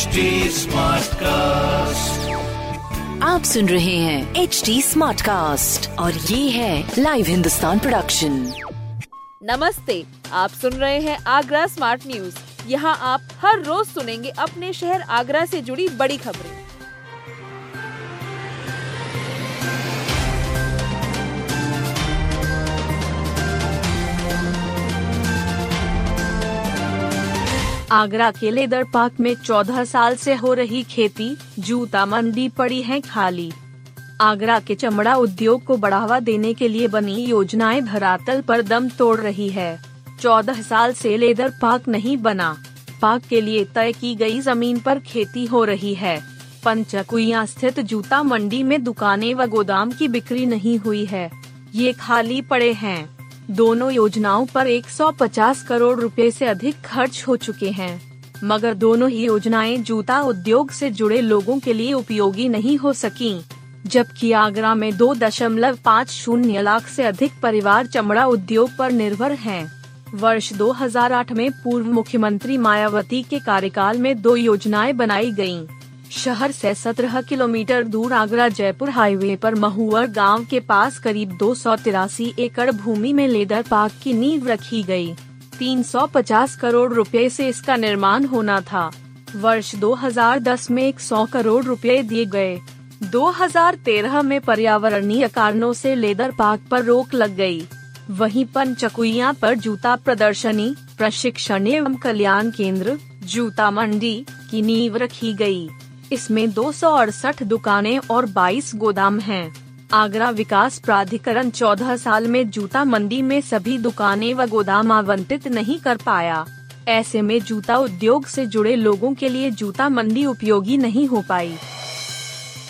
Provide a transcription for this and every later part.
HD cast आप सुन रहे हैं एच डी स्मार्ट कास्ट और ये है लाइव हिंदुस्तान प्रोडक्शन नमस्ते आप सुन रहे हैं आगरा स्मार्ट न्यूज़ यहाँ आप हर रोज सुनेंगे अपने शहर आगरा से जुड़ी बड़ी खबरें। आगरा के लेदर पार्क में 14 साल से हो रही खेती, जूता मंडी पड़ी है खाली। आगरा के चमड़ा उद्योग को बढ़ावा देने के लिए बनी योजनाएँ धरातल पर दम तोड़ रही है। 14 साल से लेदर पार्क नहीं बना। पार्क के लिए तय की गई ज़मीन पर खेती हो रही है। पंचकुइया स्थित जूता मंडी में दुकानें व गोदाम की बिक्री नहीं हुई है। ये खाली पड़े हैं। दोनों योजनाओं पर 150 करोड़ रुपए से अधिक खर्च हो चुके हैं मगर दोनों ही योजनाएँ जूता उद्योग से जुड़े लोगों के लिए उपयोगी नहीं हो सकी, जबकि आगरा में दो दशमलव पाँच शून्य लाख से अधिक परिवार चमड़ा उद्योग पर निर्भर हैं। वर्ष 2008 में पूर्व मुख्यमंत्री मायावती के कार्यकाल में दो योजनाएँ बनाई गयीं। शहर से 17 किलोमीटर दूर आगरा जयपुर हाईवे पर महुअर गाँव के पास करीब दो सौ तिरासी एकड़ भूमि में लेदर पार्क की नींव रखी गई। 350 करोड़ रुपए से इसका निर्माण होना था वर्ष 2010 में 100 करोड़ रुपए दिए गए 2013 में पर्यावरणीय कारणों से लेदर पार्क पर रोक लग गई। वहीं पंचकुइया पर जूता प्रदर्शनी, प्रशिक्षण एवं कल्याण केंद्र, जूता मंडी की नींव रखी गई। इसमें दो दुकानें और 22 गोदाम हैं। आगरा विकास प्राधिकरण 14 साल में जूता मंडी में सभी दुकानें व गोदाम आवंटित नहीं कर पाया। ऐसे में जूता उद्योग से जुड़े लोगों के लिए जूता मंडी उपयोगी नहीं हो पाई।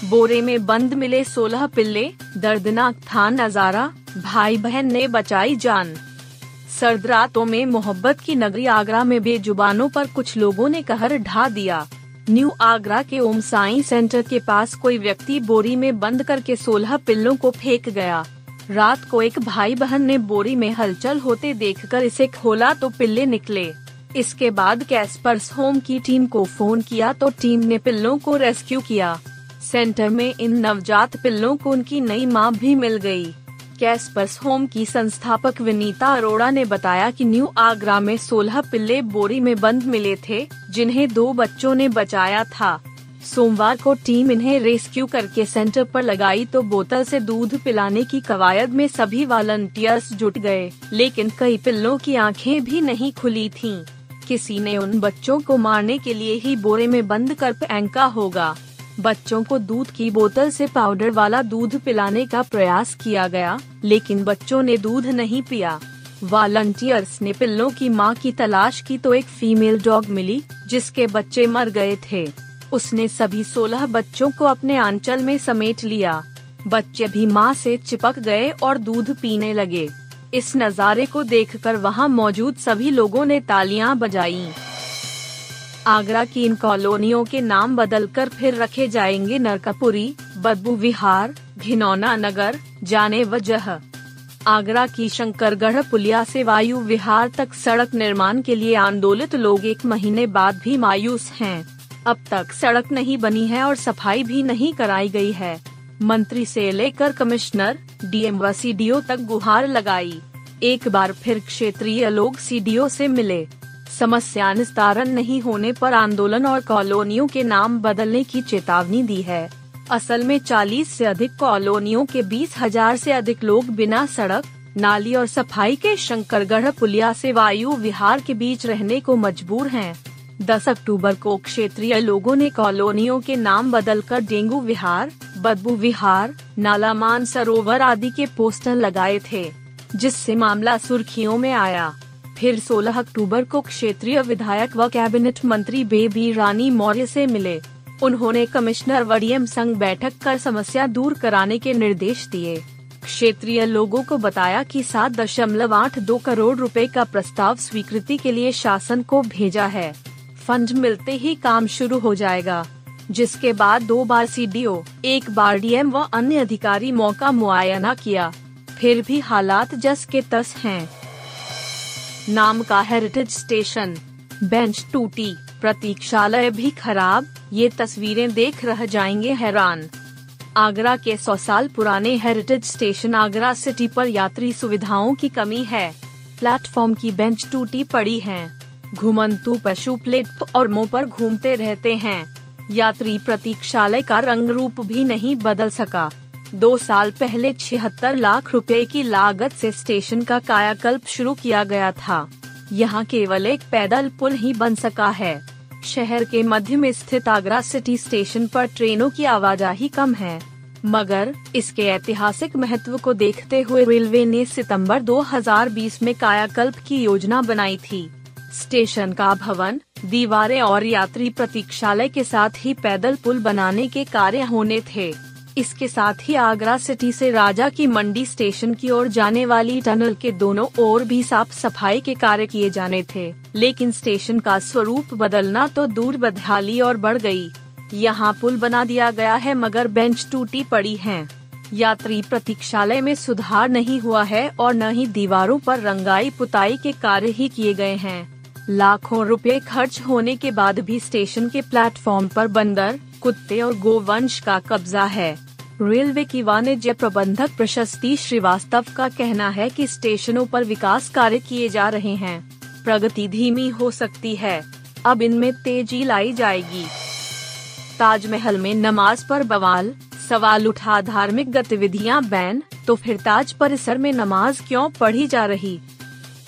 बोरे में बंद मिले 16 पिल्ले, दर्दनाक था नज़ारा भाई बहन ने बचाई जान। सर्द रातों में मोहब्बत की नगरी आगरा में बेजुबानों पर कुछ लोगों ने कहर ढा दिया। न्यू आगरा के ओम साई सेंटर के पास कोई व्यक्ति बोरी में बंद करके 16 पिल्लों को फेंक गया। रात को एक भाई बहन ने बोरी में हलचल होते देखकर इसे खोला तो पिल्ले निकले। इसके बाद कैस्पर्स होम की टीम को फ़ोन किया तो टीम ने पिल्लों को रेस्क्यू किया। सेंटर में इन नवजात पिल्लों को उनकी नई माँ भी मिल गई। कैस्पर्स होम की संस्थापक विनीता अरोड़ा ने बताया कि न्यू आगरा में 16 पिल्ले बोरी में बंद मिले थे, जिन्हें दो बच्चों ने बचाया था सोमवार को टीम इन्हें रेस्क्यू करके सेंटर पर लगाई तो बोतल से दूध पिलाने की कवायद में सभी वॉलंटियर्स जुट गए, लेकिन कई पिल्लों की आँखें भी नहीं खुली थीं। किसी ने उन बच्चों को मारने के लिए ही बोरे में बंद कर फेंका होगा बच्चों को दूध की बोतल से पाउडर वाला दूध पिलाने का प्रयास किया गया, लेकिन बच्चों ने दूध नहीं पिया। वॉलंटियर्स ने पिल्लों की माँ की तलाश की तो एक फीमेल डॉग मिली, जिसके बच्चे मर गए थे। उसने सभी सोलह बच्चों को अपने आंचल में समेट लिया। बच्चे भी माँ से चिपक गए और दूध पीने लगे। इस नज़ारे को देखकर वहाँ मौजूद सभी लोगों ने तालियाँ बजाईं। आगरा की इन कॉलोनियों के नाम बदलकर फिर रखे जाएँगे नरकपुरी, बदबू विहार, घिनौना नगर, जाने वजह। आगरा की शंकरगढ़ पुलिया से वायु विहार तक सड़क निर्माण के लिए आंदोलित लोग एक महीने बाद भी मायूस हैं। अब तक सड़क नहीं बनी है और सफ़ाई भी नहीं कराई गई है। मंत्री से लेकर कमिश्नर, डीएम व सीडीओ तक गुहार लगाई। एक बार फिर क्षेत्रीय लोग सीडीओ से मिले। समस्या निस्तारण नहीं होने पर आंदोलन और कॉलोनियों के नाम बदलने की चेतावनी दी है असल में 40 से अधिक कॉलोनियों के बीस हज़ार ऐसी अधिक लोग बिना सड़क, नाली और सफ़ाई के शंकरगढ़, पुलिया से वायु विहार के बीच रहने को मजबूर हैं। 10 अक्टूबर को क्षेत्रीय लोगों ने कॉलोनियों के नाम बदलकर डेंगू विहार, बदबू विहार, नालामान सरोवर आदि के पोस्टर लगाए थे, जिससे मामला सुर्खियों में आया फिर 16 अक्टूबर को क्षेत्रीय विधायक व कैबिनेट मंत्री बेबी रानी मौर्य से मिले। उन्होंने कमिश्नर वडीएम संग बैठक कर समस्या दूर कराने के निर्देश दिए। क्षेत्रीय लोगों को बताया कि सात दशमलव आठ दो करोड़ रुपए का प्रस्ताव स्वीकृति के लिए शासन को भेजा है। फंड मिलते ही काम शुरू हो जाएगा, जिसके बाद दो बार सीडीओ, एक बार डीएम व अन्य अधिकारी मौका मुआयना किया। फिर भी हालात जस के तस हैं। नाम का हेरिटेज स्टेशन बेंच टूटी। प्रतीक्षालय भी खराब। ये तस्वीरें देख रह जाएँगे हैरान। आगरा के सौ साल पुराने हेरिटेज स्टेशन आगरा सिटी पर यात्री सुविधाओं की कमी है। प्लेटफॉर्म की बेंच टूटी पड़ी है। घुमंतु पशु प्लेट और मुँह पर घूमते रहते हैं। यात्री प्रतीक्षालय का रंग रूप भी नहीं बदल सका। दो साल पहले छिहत्तर लाख रुपए की लागत से स्टेशन का कायाकल्प शुरू किया गया था। यहाँ केवल एक पैदल पुल ही बन सका है। शहर के मध्य में स्थित आगरा सिटी स्टेशन पर ट्रेनों की आवाजाही कम है। मगर इसके ऐतिहासिक महत्व को देखते हुए रेलवे ने सितंबर 2020 में कायाकल्प की योजना बनाई थी। स्टेशन का भवन, दीवारें और यात्री प्रतीक्षालय के साथ ही पैदल पुल बनाने के कार्य होने थे। इसके साथ ही आगरा सिटी से राजा की मंडी स्टेशन की ओर जाने वाली टनल के दोनों ओर भी साफ़ सफ़ाई के कार्य किए जाने थे। लेकिन स्टेशन का स्वरूप बदलना तो दूर बदहाली और बढ़ गई। यहाँ पुल बना दिया गया है, मगर बेंच टूटी पड़ी है। यात्री प्रतीक्षालय में सुधार नहीं हुआ है और न ही दीवारों पर रंगाई पुताई के कार्य ही किए गए हैं। लाखों रुपए खर्च होने के बाद भी स्टेशन के प्लेटफॉर्म पर बंदर कुत्ते और गोवंश का कब्जा है। रेलवे की वाणिज्य प्रबंधक प्रशस्ति श्रीवास्तव का कहना है कि स्टेशनों पर विकास कार्य किए जा रहे हैं। प्रगति धीमी हो सकती है। अब इनमें तेज़ी लाई जाएगी। ताजमहल में नमाज़ पर बवाल, सवाल उठा धार्मिक गतिविधियाँ बैन तो फिर ताज परिसर में नमाज़ क्यों पढ़ी जा रही?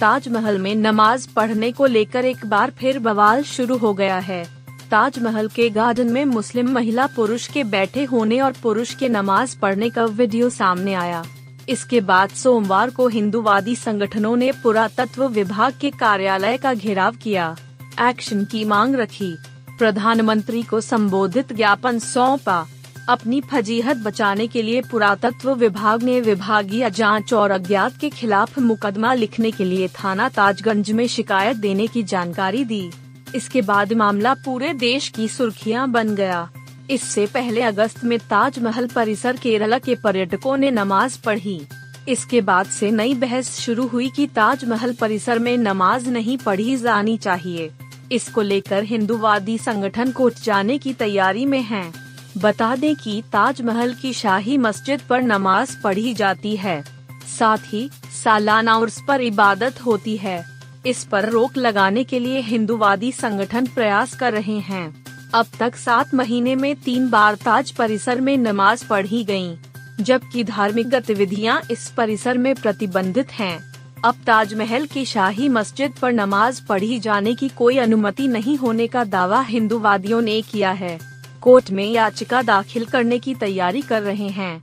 ताजमहल में नमाज़ पढ़ने को लेकर एक बार फिर बवाल शुरू हो गया है। ताजमहल के गार्डन में मुस्लिम महिला पुरुष के बैठे होने और पुरुष के नमाज़ पढ़ने का वीडियो सामने आया। इसके बाद सोमवार को हिंदूवादी संगठनों ने पुरातत्व विभाग के कार्यालय का घेराव किया। एक्शन की मांग रखी। प्रधानमंत्री को संबोधित ज्ञापन सौंपा। अपनी फजीहत बचाने के लिए पुरातत्व विभाग ने विभागीय जाँच और अज्ञात के खिलाफ मुकदमा लिखने के लिए थाना ताजगंज में शिकायत देने की जानकारी दी। इसके बाद मामला पूरे देश की सुर्खियाँ बन गया। इससे पहले अगस्त में ताजमहल परिसर केरला के पर्यटकों ने नमाज़ पढ़ी। इसके बाद से नई बहस शुरू हुई कि ताजमहल परिसर में नमाज़ नहीं पढ़ी जानी चाहिए। इसको लेकर हिंदूवादी संगठन कोर्ट जाने की तैयारी में हैं। बता दें कि ताजमहल की शाही मस्जिद पर नमाज़ पढ़ी जाती है। साथ ही सालाना उर्स पर इबादत होती है। इस पर रोक लगाने के लिए हिंदुवादी संगठन प्रयास कर रहे हैं। अब तक सात महीने में तीन बार ताज परिसर में नमाज़ पढ़ी गई जबकि धार्मिक गतिविधियाँ इस परिसर में प्रतिबंधित हैं। अब ताजमहल की शाही मस्जिद पर नमाज़ पढ़ी जाने की कोई अनुमति नहीं होने का दावा हिंदूवादियों ने किया है। कोर्ट में याचिका दाखिल करने की तैयारी कर रहे हैं।